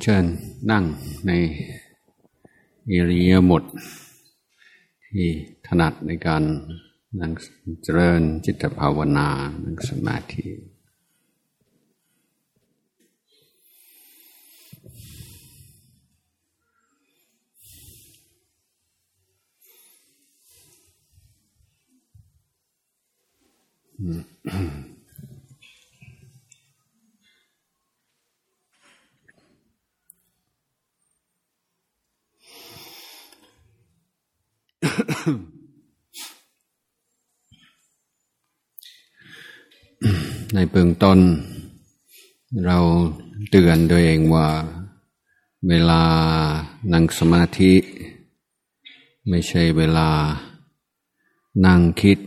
เชิญนั่งในอิริยาบถที่ถนัดในการนั่งเจริญจิตภาวนา นั่งสมาธิ ในเบื้องต้น เราเตือนตัวเองว่า เวลานั่งสมาธิ ไม่ใช่เวลา นั่งคิด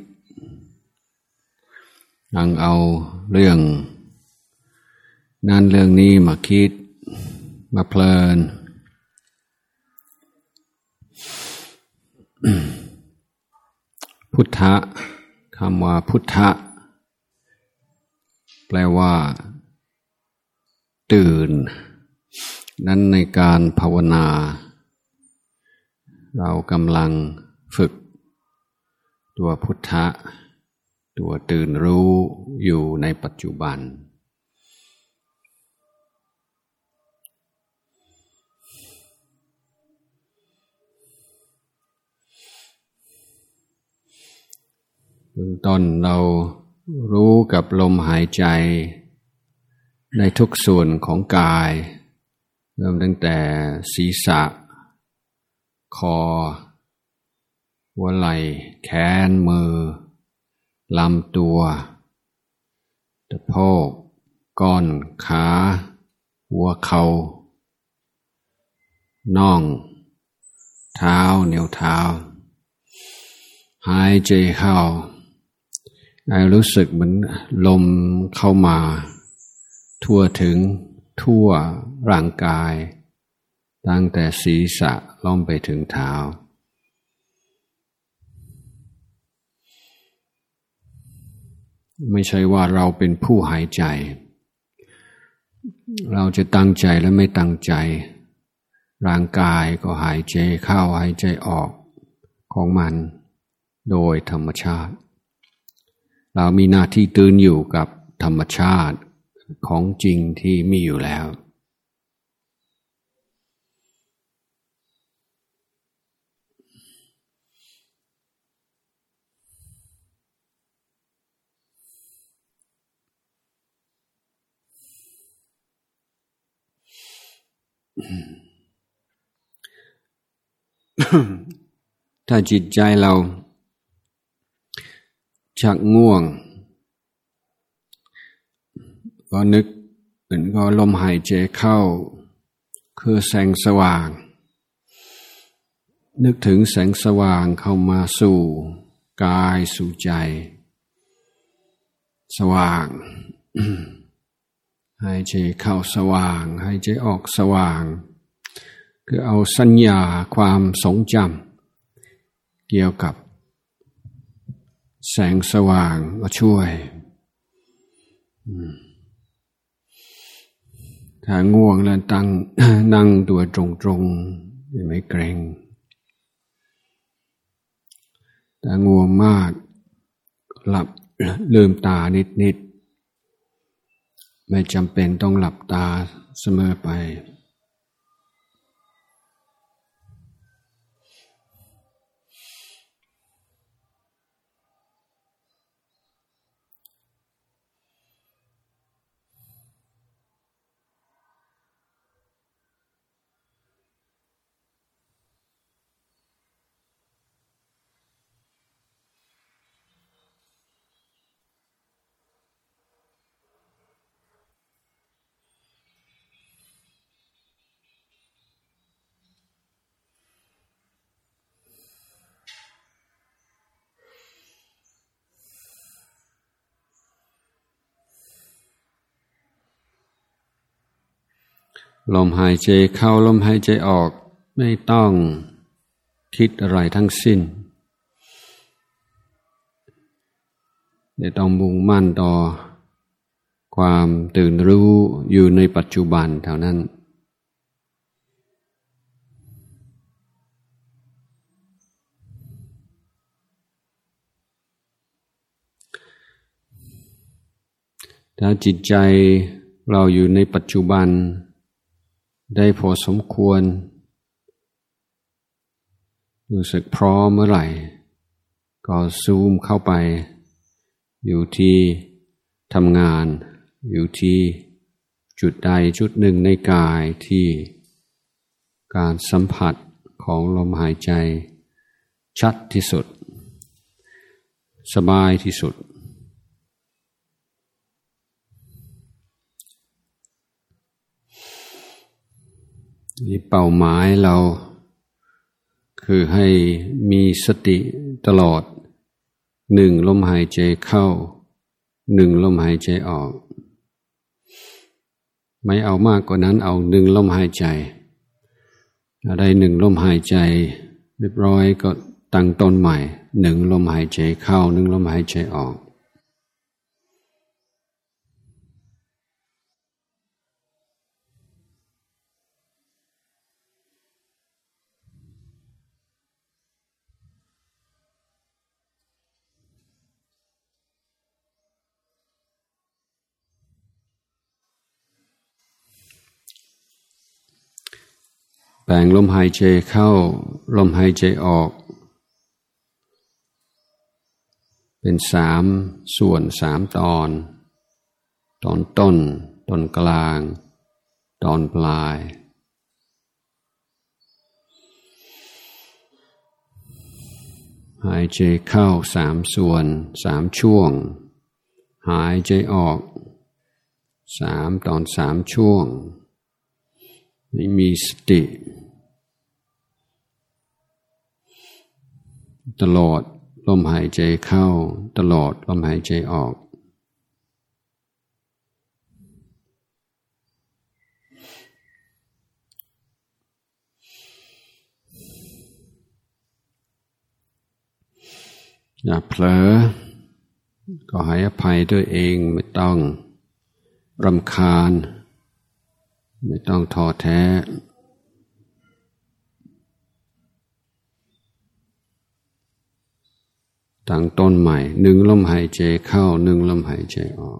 นั่งเอาเรื่อง นั่นเรื่องนี้มาคิด มาเพลิน พุทธะคำว่าพุทธะ แปลว่า ตื่น นั้นในการภาวนา เรากำลังฝึก ตัวพุทธะ ตัวตื่นรู้อยู่ในปัจจุบัน บื้องต้นเรารู้กับลมหายใจ ในทุกส่วนของกาย เริ่มตั้งแต่ศีรษะ คอ หัวไหล่แขนมือลำตัวตะโพกก้อนขา หัวเขา่าน่อง เท้า เหนียวเท้า หายใจเข้า รู้สึกเหมือนลมเข้ามา ทั่วถึงทั่วร่างกาย ตั้งแต่ศีรษะล่อมไปถึงเท้า ไม่ใช่ว่าเราเป็นผู้หายใจ เราจะตั้งใจและไม่ตั้งใจ ร่างกายก็หายใจเข้าหายใจออกของมัน โดยธรรมชาติ เรามีหน้าที่ตื่นอยู่กับธรรมชาติของจริงที่มีอยู่แล้ว ถ้าจิตใจเรา ชักง่วง ก็นึกเหมือนก็ลมหายใจเข้า คือแสงสว่าง นึกถึงแสงสว่างเข้ามาสู่ กายสู่ใจ สว่างหายใจเข้าสว่างหายใจออกสว่าง คือเอาสัญญาความสงจำเกี่ยวกับ แสงสว่างก็ช่วย ถ้าง่วงแล้วตั้งนั่งตัวตรงๆไม่เกรงถ้าง่วงมาก หลับลืมตานิดๆ ไม่จำเป็นต้องหลับตาเสมอไป ลมหายใจเข้าลมหายใจออกไม่ต้องคิดอะไรทั้งสิ้นแต่ต้องมุ่งมั่นต่อ ความตื่นรู้อยู่ในปัจจุบันเท่านั้น ถ้าจิตใจเราอยู่ในปัจจุบัน ได้พอสมควร รู้สึกพร้อมเมื่อไหร่ ก็ซูมเข้าไป อยู่ที่ทำงาน อยู่ที่จุดใดจุดหนึ่งในกายที่การสัมผัสของลมหายใจ ชัดที่สุด สบายที่สุด นี่เป้าหมายเรา คือให้มีสติตลอดหนึ่งลมหายใจเข้าหนึ่งลมหายใจออก ไม่เอามากกว่านั้นเอาหนึ่งลมหายใจได้หนึ่งลมหายใจ เรียบร้อยก็ตั้งต้นใหม่หนึ่งลมหายใจเข้าหนึ่งลมหายใจออก แบ่งลมหายใจเข้า ลมหายใจออก เป็นสามส่วนสามตอน ตอนต้น ตอนกลาง ตอนปลาย หายใจเข้าสามส่วนสามช่วง หายใจออกสามตอนสามช่วงไม่มีสติ ตลอดลมหายใจเข้า ตลอดลมหายใจออก อย่าเผลอ ก็ให้อภัยด้วยเองไม่ต้องรำคาญ ไม่ต้องท้อแท้ ตั้งต้นใหม่ หนึ่งลมหายใจเข้า หนึ่งลมหายใจออก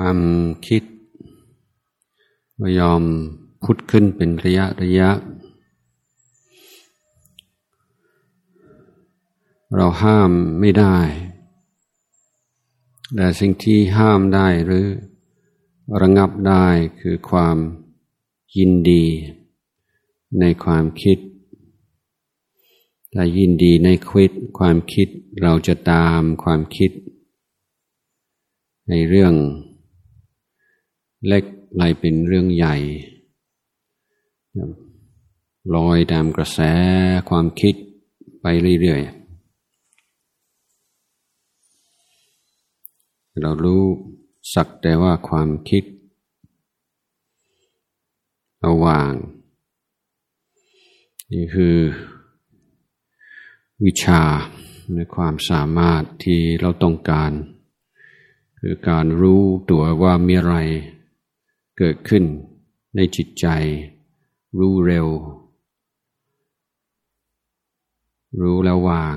ความคิดไม่ยอมพุดขึ้นเป็นระยะระยะ เราห้ามไม่ได้ แต่สิ่งที่ห้ามได้หรือระงับได้คือความยินดี ในความคิดถ้ายินดีในคิดความคิดเราจะตามความคิด ในเรื่อง เล็กกลายเป็นเรื่องใหญ่ลอยตามกระแสความคิดไปเรื่อยๆ เรารู้สักแต่ว่าความคิดระหว่าง นี่คือวิชาในความสามารถที่เราต้องการ คือการรู้ตัวว่ามีอะไร เกิดขึ้นในจิตใจ รู้เร็ว รู้แล้ววาง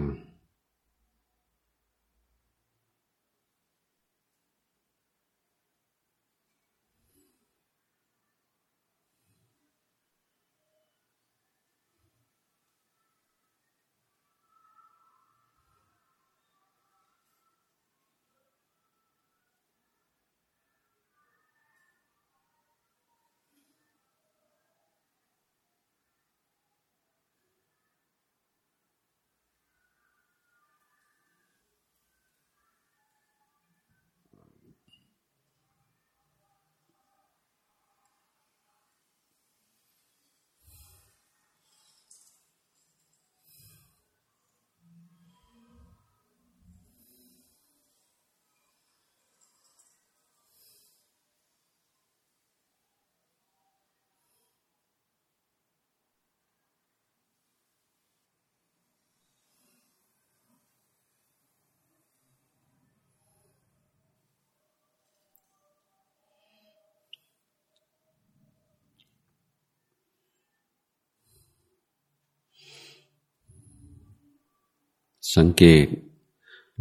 สังเกต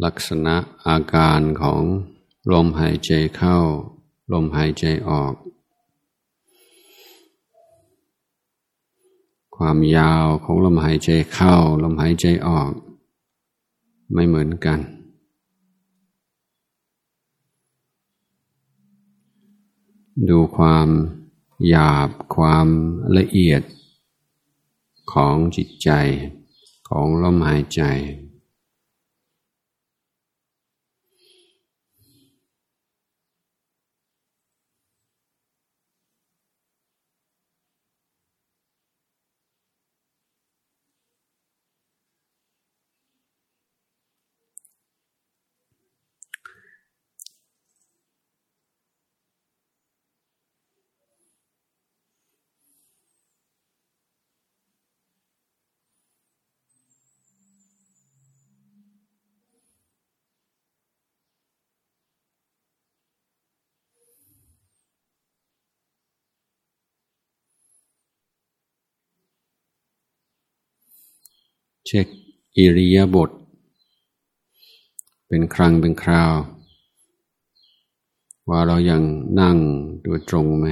ลักษณะอาการของลมหายใจเข้า ลมหายใจออก ความยาวของลมหายใจเข้า ลมหายใจออก ไม่เหมือนกัน ดูความหยาบความละเอียดของจิตใจของลมหายใจ เช็คอิริยาบถเป็นครั้งเป็นคราว ว่าเรายังนั่งดูตรงไหม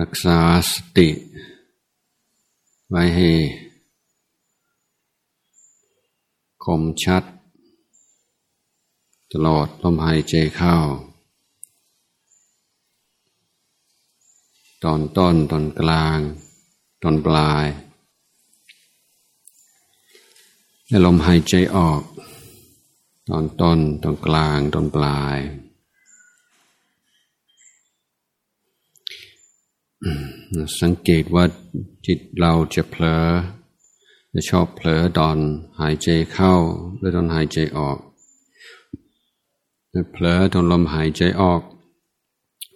รักษาสติ ไว้ให้คมชัด ตลอดลมหายใจเข้า ตอนต้น ตอนกลาง ตอนปลายและลมหายใจออก ตอนต้น ตอนกลาง ตอนปลาย สังเกตว่าจิตเราจะเผลอจะชอบเผลอตอนหายใจเข้าหรือตอนหายใจออกเผลอตอนลมหายใจออก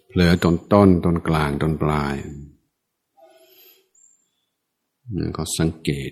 เผลอตอนต้นตอนกลางตอนปลายก็สังเกต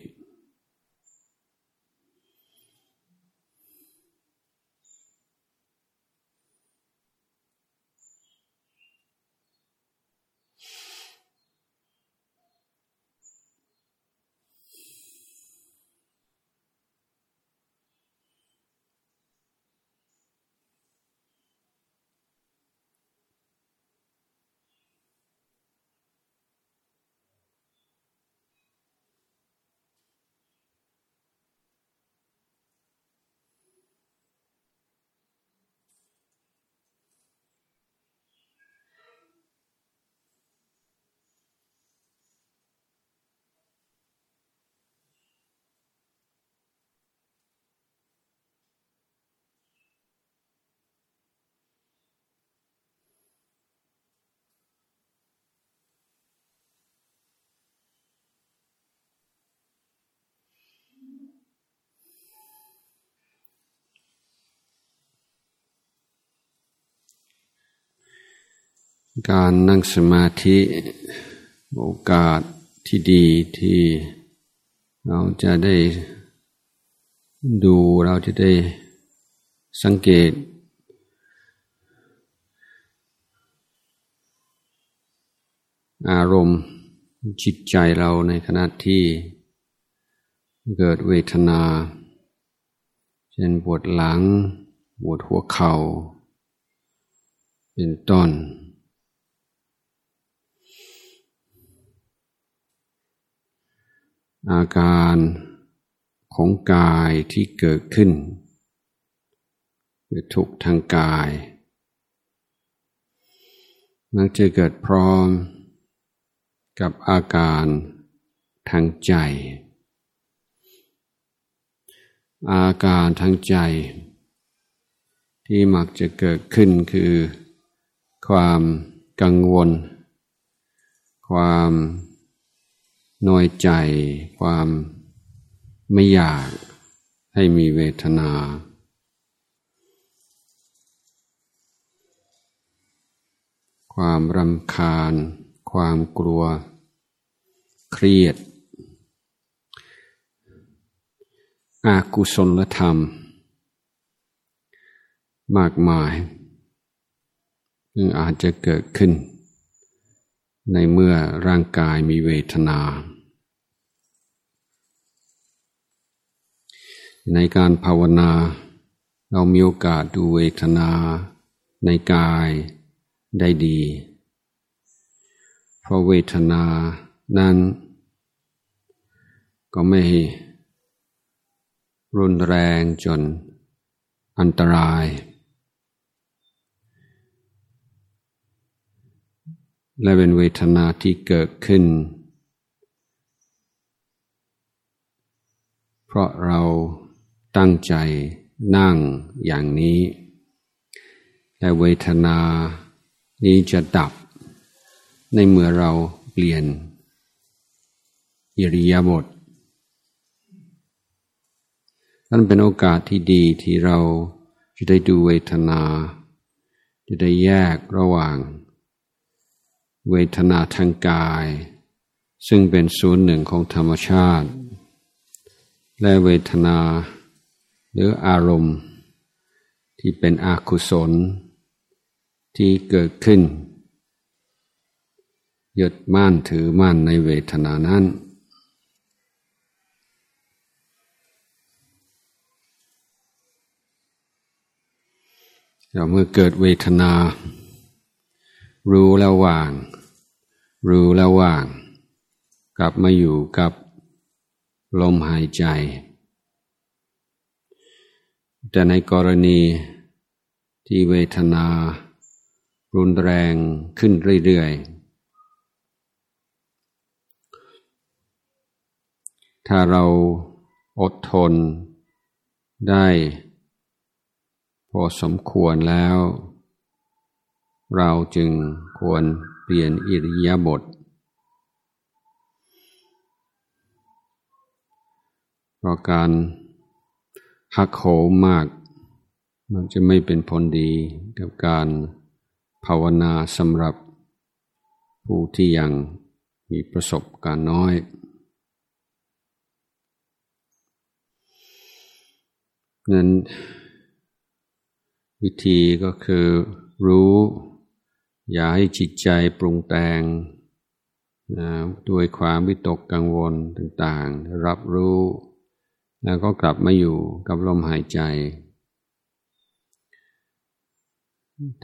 การนั่งสมาธิโอกาสที่ดีที่เราจะได้ดูเราจะได้สังเกต อารมณ์จิตใจเราในขณะที่เกิดเวทนา เช่นปวดหลังปวดหัวเขา่า เป็นต้น อาการของกายที่เกิดขึ้นคือทุกทางกาย มักจะเกิดพร้อมกับอาการทางใจ อาการทางใจ ที่มักจะเกิดขึ้นคือ ความกังวล ความ น้อยใจ ความไม่อยากให้มีเวทนา ความรำคาญ ความกลัว เครียด อากุศลธรรม มากมายซึ่งอาจจะเกิดขึ้น ในเมื่อร่างกายมีเวทนา ในการภาวนา เรามีโอกาสดูเวทนา ในกายได้ดี เพราะเวทนานั้นก็ไม่รุนแรงจนอันตราย และเป็นเวทนาที่เกิดขึ้น เพราะเราตั้งใจนั่งอย่างนี้ และเวทนานี้จะดับ ในเมื่อเราเปลี่ยนอิริยาบถนั่นเป็นโอกาสที่ดีที่เราจะได้ดูเวทนา จะได้แยกระหว่าง เวทนาทางกาย ซึ่งเป็นศูนย์หนึ่งของธรรมชาติ และเวทนาหรืออารมณ์ ที่เป็นอาคุศล ที่เกิดขึ้นยึดมั่นถือมั่นในเวทนานั้น เมื่อเกิดเวทนา รู้แล้ววาง รู้แล้ววาง กลับมาอยู่กับลมหายใจ แต่ในกรณีที่เวทนา รุนแรงขึ้นเรื่อยๆ ถ้าเราอดทนได้ พอสมควรแล้ว เราจึงควรเปลี่ยนอิริยาบถเพราะการหักโหมมาก มันจะไม่เป็นผลดีกับการภาวนาสำหรับผู้ที่ยังมีประสบการณ์น้อย นั้นวิธีก็คือรู้ อย่าให้จิตใจปรุงแต่งด้วยความวิตกกังวลต่างๆ รับรู้ แล้วก็กลับมาอยู่กับลมหายใจ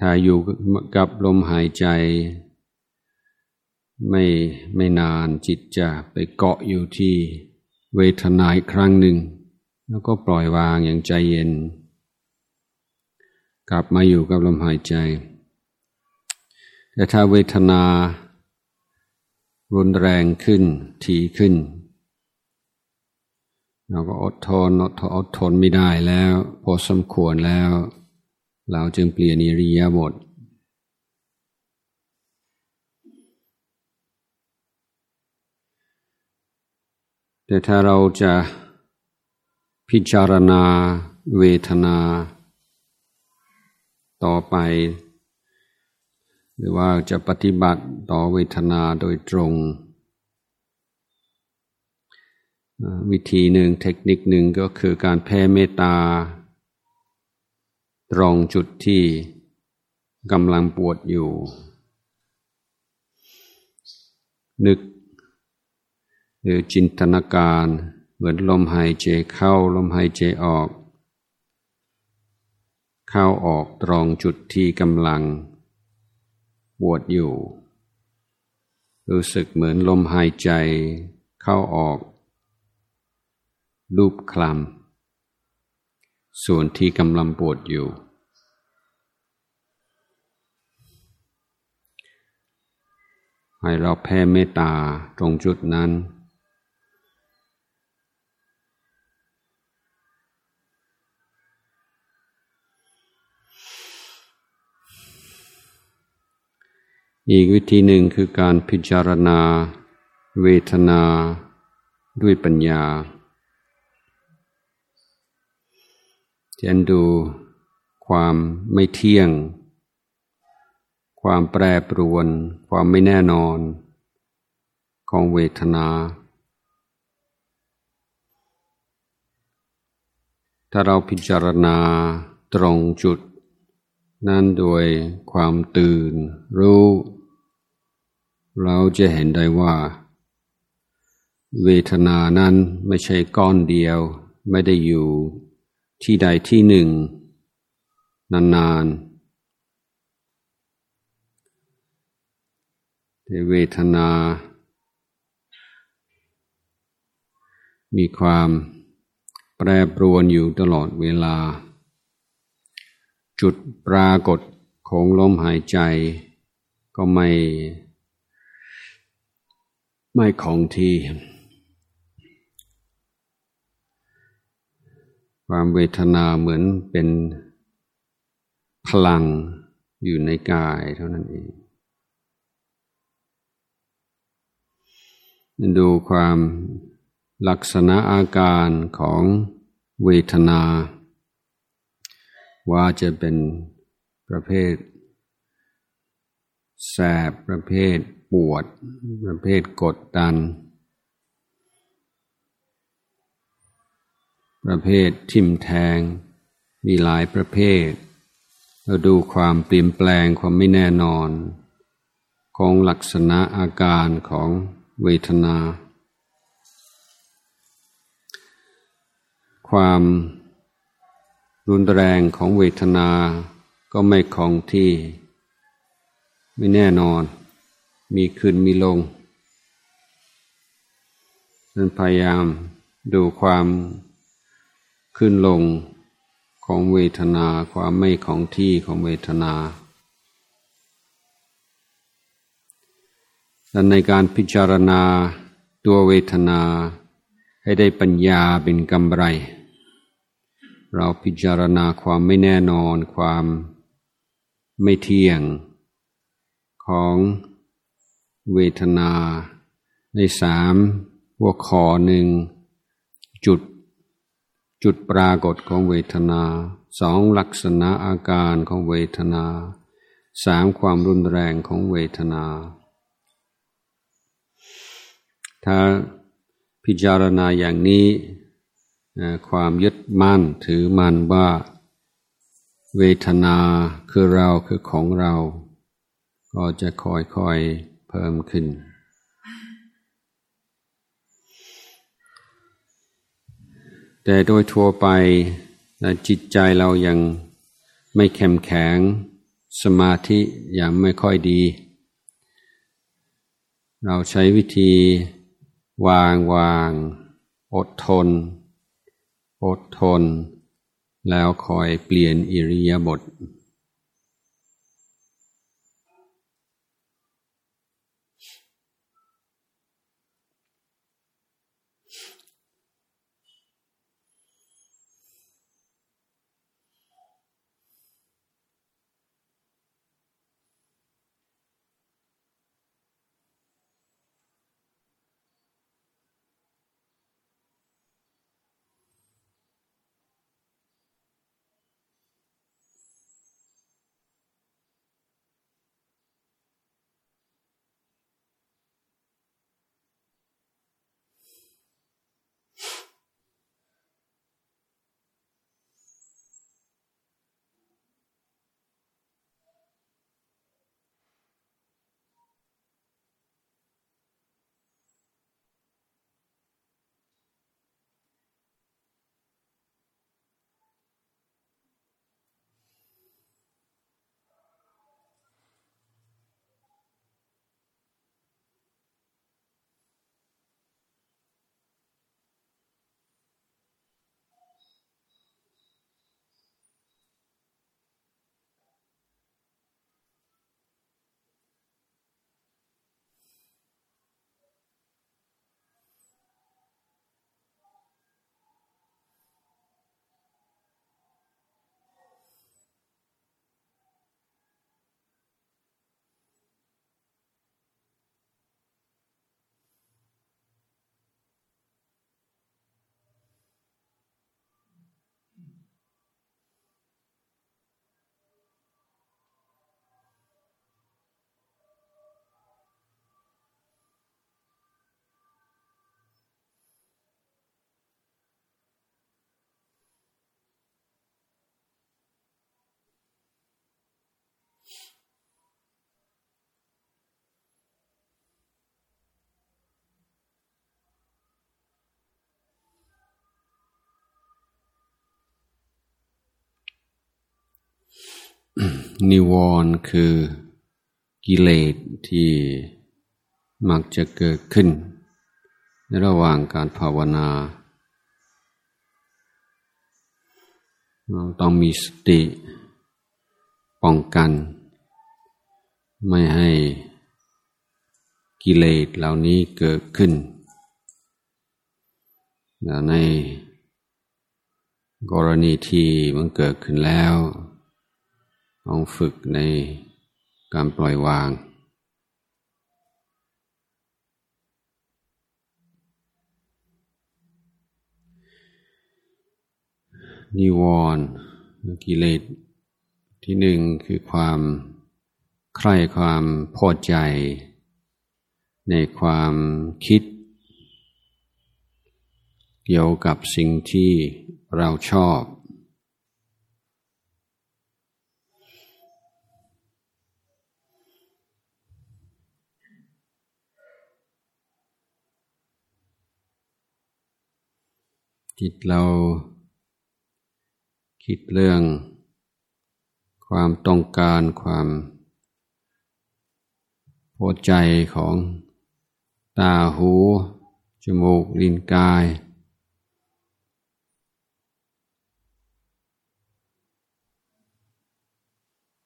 ถ้าอยู่กับลมหายใจ ไม่ไม่นานจิตจะไปเกาะอยู่ที่เวทนาอีกครั้งหนึ่ง แล้วก็ปล่อยวางอย่างใจเย็น กลับมาอยู่กับลมหายใจ แต่ถ้าเวทนา รุนแรงขึ้น ทีขึ้น เราก็อดทนอดทนอดทนไม่ได้แล้ว พอสมควรแล้ว เราจึงเปลี่ยนอิริยาบถแต่ถ้าเราจะพิจารณาเวทนา ต่อไป หรือว่าจะปฏิบัติต่อเวทนาโดยตรง วิธีหนึ่งเทคนิคหนึ่งก็คือการแผ่เมตตา ตรงจุดที่กำลังปวดอยู่ นึก หรือจินตนาการเหมือนลมหายใจเข้าลมหายใจออก เข้าออกตรงจุดที่กำลัง ปวดอยู่ รู้สึกเหมือนลมหายใจเข้าออก รูปคลำส่วนที่กำลังปวดอยู่ ให้เราแผ่เมตตาตรงจุดนั้น อีกวิธีหนึ่งคือการพิจารณา เวทนา ด้วยปัญญาเช่นดูความไม่เที่ยง ความแปรปรวน ความไม่แน่นอน ของเวทนา ถ้าเราพิจารณาตรงจุด นั้นโดยความตื่นรู้ เราจะเห็นได้ว่า เวทนานั้นไม่ใช่ก้อนเดียว ไม่ได้อยู่ที่ใดที่หนึ่ง นานๆแต่เวทนา มีความแปรปรวนอยู่ตลอดเวลา จุดปรากฏของลมหายใจก็ไม่ ไม่คงที่ ความเวทนาเหมือนเป็นพลังอยู่ในกายเท่านั้นเอง ดูความลักษณะอาการของเวทนา ว่าจะเป็นประเภท แสบประเภทปวด ประเภทกดดัน ประเภททิ่มแทง มีหลายประเภท เราดูความเปลี่ยนแปลงความไม่แน่นอน ของลักษณะอาการของเวทนา ความรุนแรงของเวทนาก็ไม่คงที่ ไม่แน่นอน มีขึ้นมีลงนั้นพยายามดูความขึ้นลงของเวทนาความไม่ของที่ของเวทนาและในการพิจารณาตัวเวทนาให้ได้ปัญญาเป็นกำไร เราพิจารณาความไม่แน่นอนความไม่เที่ยง ของเวทนา ในสามหัวข้อหนึ่งจุด จุดปรากฏของเวทนาสองลักษณะอาการของเวทนาสามความรุนแรงของเวทนา ถ้าพิจารณาอย่างนี้ความยึดมั่นถือมั่นว่า เวทนาคือเราคือของเรา ก็จะค่อยๆเพิ่มขึ้น แต่โดยทั่วไปจิตใจเรายังไม่เข้มแข็ง สมาธิยังไม่ค่อยดี เราใช้วิธีวางวางอดทน อดทน แล้วคอยเปลี่ยนอิริยาบถ นิวรณ์คือกิเลสที่มักจะเกิดขึ้น ในระหว่างการภาวนา เราต้องมีสติป้องกัน ไม่ให้กิเลสเหล่านี้เกิดขึ้น ในกรณีที่มันเกิดขึ้นแล้ว ลองฝึกในการปล่อยวาง นิวรณ์กิเลสที่หนึ่งคือความใคร่ความพอใจ ในความคิด เกี่ยวกับสิ่งที่เราชอบ จิตเรา คิดเรื่อง ความต้องการความพหัวใจของตาหู จมูกลิ้นกาย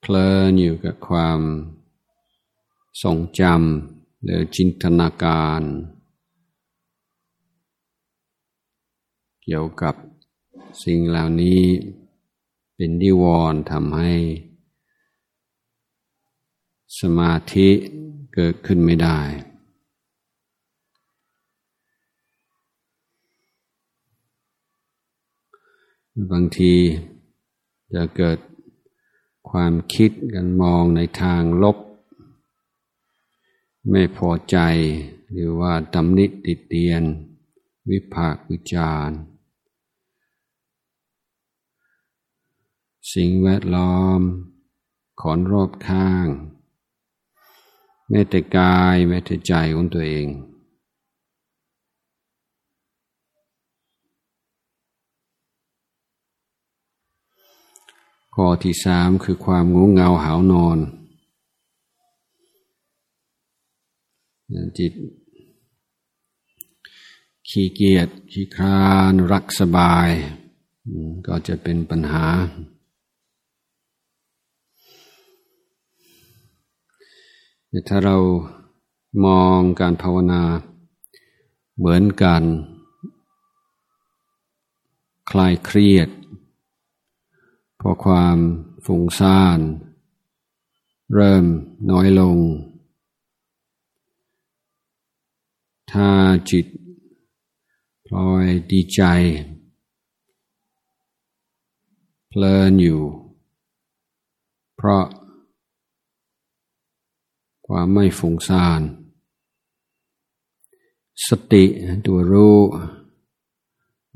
เพลินอยู่กับความทรงจำหรือจินตนาการ เกี่ยวกับสิ่งเหล่านี้เป็นดิวรทำให้ สมาธิเกิดขึ้นไม่ได้ บางทีจะเกิดความคิดกันมองในทางลบ ไม่พอใจหรือว่าตำนิติเตียน วิภาควิจารณ์ สิ่งแวดล้อม ขอนรอบข้าง แม้แต่กายแม้แต่ใจของตัวเองข้อที่สามคือความงูเงาหานอน จิต ขี้เกียจขี้คร้าน รักสบาย ก็จะเป็นปัญหา ถ้าเรามองการภาวนา เหมือนกันคลายเครียด พอความฟุ้งซ่าน เริ่มน้อยลง ถ้าจิตพลอยดีใจ เพลินอยู่ เพราะ ความไม่ฟุ้งซ่าน สติตัวรู้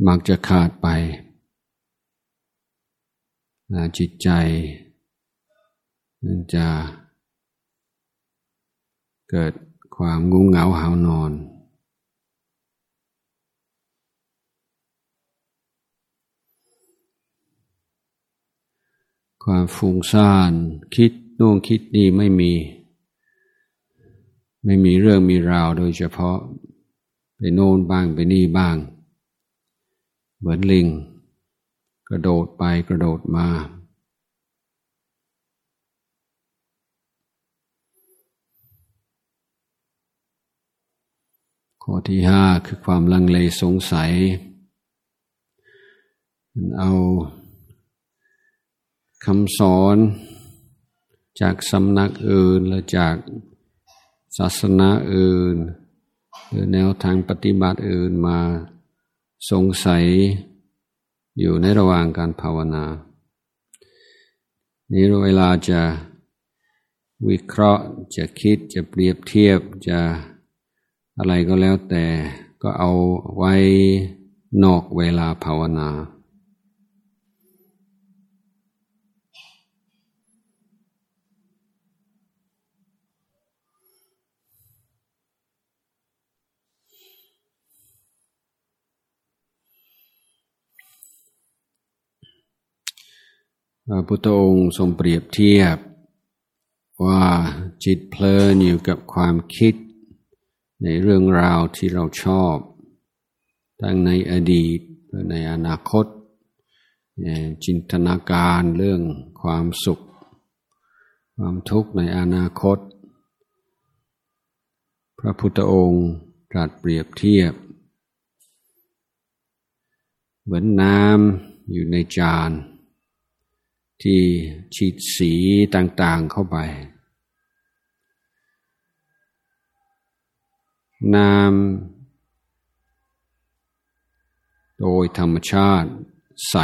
มักจะขาดไป จิตใจนั่นจะเกิดความงุ้งเหงาหานอน ความฟุ้งซ่านคิดนู่นคิดนี่ไม่มี ไม่มีเรื่องมีราวโดยเฉพาะ ไปโน่นบ้างไปนี่บ้าง เหมือนลิง กระโดดไปกระโดดมา ข้อที่ห้าคือความลังเลสงสัย เอาคำสอนจากสำนักอื่นและจาก ศาสนาอื่น หรือแนวทางปฏิบัติอื่นมาสงสัยอยู่ในระหว่างการภาวนา นี้เวลาจะวิเคราะห์จะคิดจะเปรียบเทียบจะอะไรก็แล้วแต่ก็เอาไว้นอกเวลาภาวนา พระพุทธองค์ทรงเปรียบเทียบ ว่าจิตเพลินอยู่กับความคิด ในเรื่องราวที่เราชอบ ทั้งในอดีตและในอนาคต จินตนาการเรื่องความสุข ความทุกข์ในอนาคต พระพุทธองค์ตรัสเปรียบเทียบ เหมือนน้ำอยู่ในจาน ที่ฉีดสีต่างๆเข้าไป น้ำโดยธรรมชาติ ใส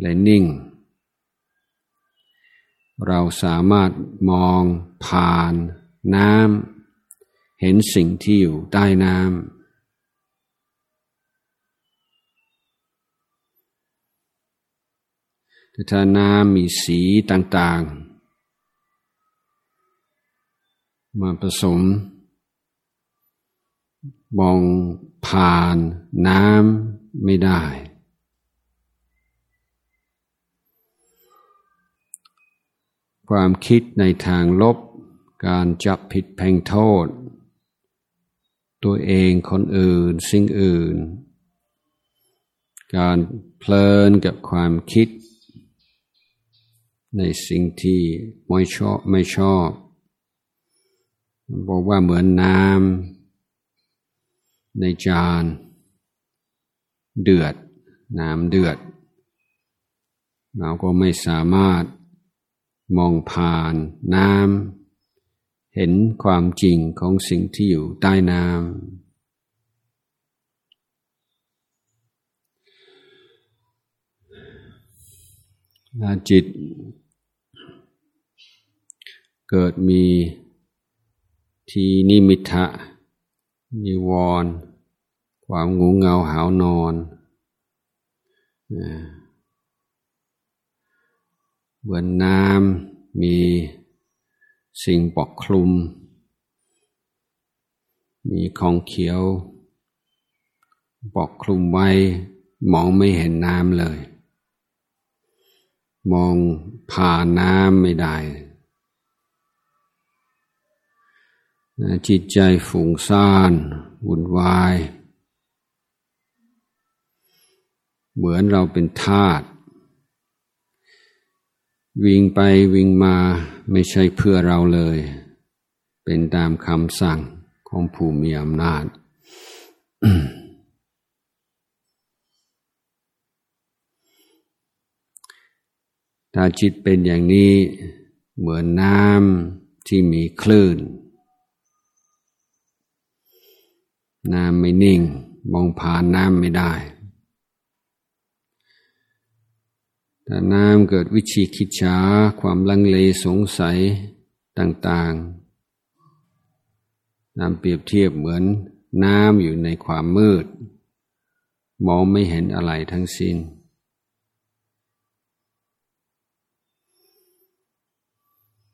และนิ่ง เราสามารถมองผ่านน้ำเห็นสิ่งที่อยู่ใต้น้ำ แต่ถ้าน้ำมีสีต่างๆ มาผสม มองผ่านน้ำไม่ได้ ความคิดในทางลบ การจับผิดแพงโทษ ตัวเองคนอื่นสิ่งอื่น การเพลินกับความคิด ในสิ่งที่ไม่ชอบไม่ชอบบอกว่าเหมือนน้ำในจาน เดือด น้ำเดือด เราก็ไม่สามารถมองผ่านน้ำเห็นความจริงของสิ่งที่อยู่ใต้น้ำจิต เกิดมีทีนิมิทะนิวรความงูเงาหาวนอนเหมือนน้ำมีสิ่งปกคลุม มีของเขียว ปกคลุมไว้ มองไม่เห็นน้ำเลย มองผ่านน้ำไม่ได้ จิตใจฝุ่งซ่านวุ่นวาย เหมือนเราเป็นทาสวิ่งไปวิ่งมาไม่ใช่เพื่อเราเลย เป็นตามคำสั่งของผู้มีอำนาจ ถ้าจิตเป็นอย่างนี้เหมือนน้ำที่มีคลื่น น้ำไม่นิ่ง มองผ่านน้ำไม่ได้แต่น้ำเกิดวิชีคิดช้าความลังเลสงสัยต่างๆ น้ำเปรียบเทียบเหมือนน้ำอยู่ในความมืด มองไม่เห็นอะไรทั้งสิ้น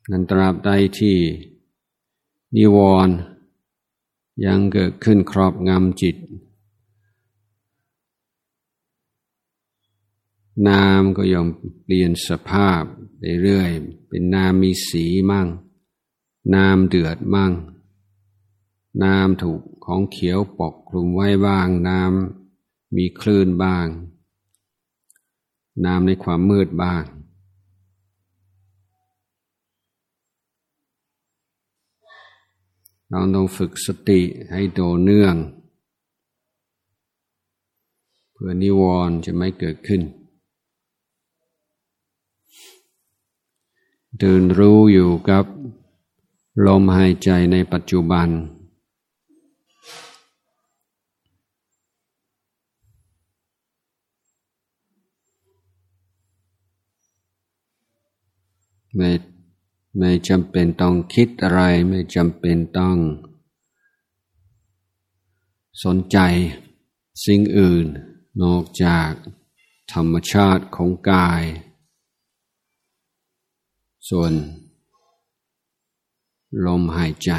นันตราบใดที่นิวรณ์ ยังเกิดขึ้นครอบงำจิตน้ำก็ยอมเปลี่ยนสภาพไปเรื่อย เป็นน้ำมีสีมั่งน้ำเดือดมั่งน้ำถูกของเขียวปกคลุมไว้บ้างน้ำมีคลื่นบ้างน้ำในความมืดบ้าง เราต้องฝึกสติให้โดเนื่อง เพื่อนิวรณ์จะไม่เกิดขึ้นเดินรู้อยู่กับลมหายใจในปัจจุบันไม่ ไม่จำเป็นต้องคิดอะไรไม่จำเป็นต้อง สนใจสิ่งอื่น นอกจากธรรมชาติของกาย ส่วน ลมหายใจ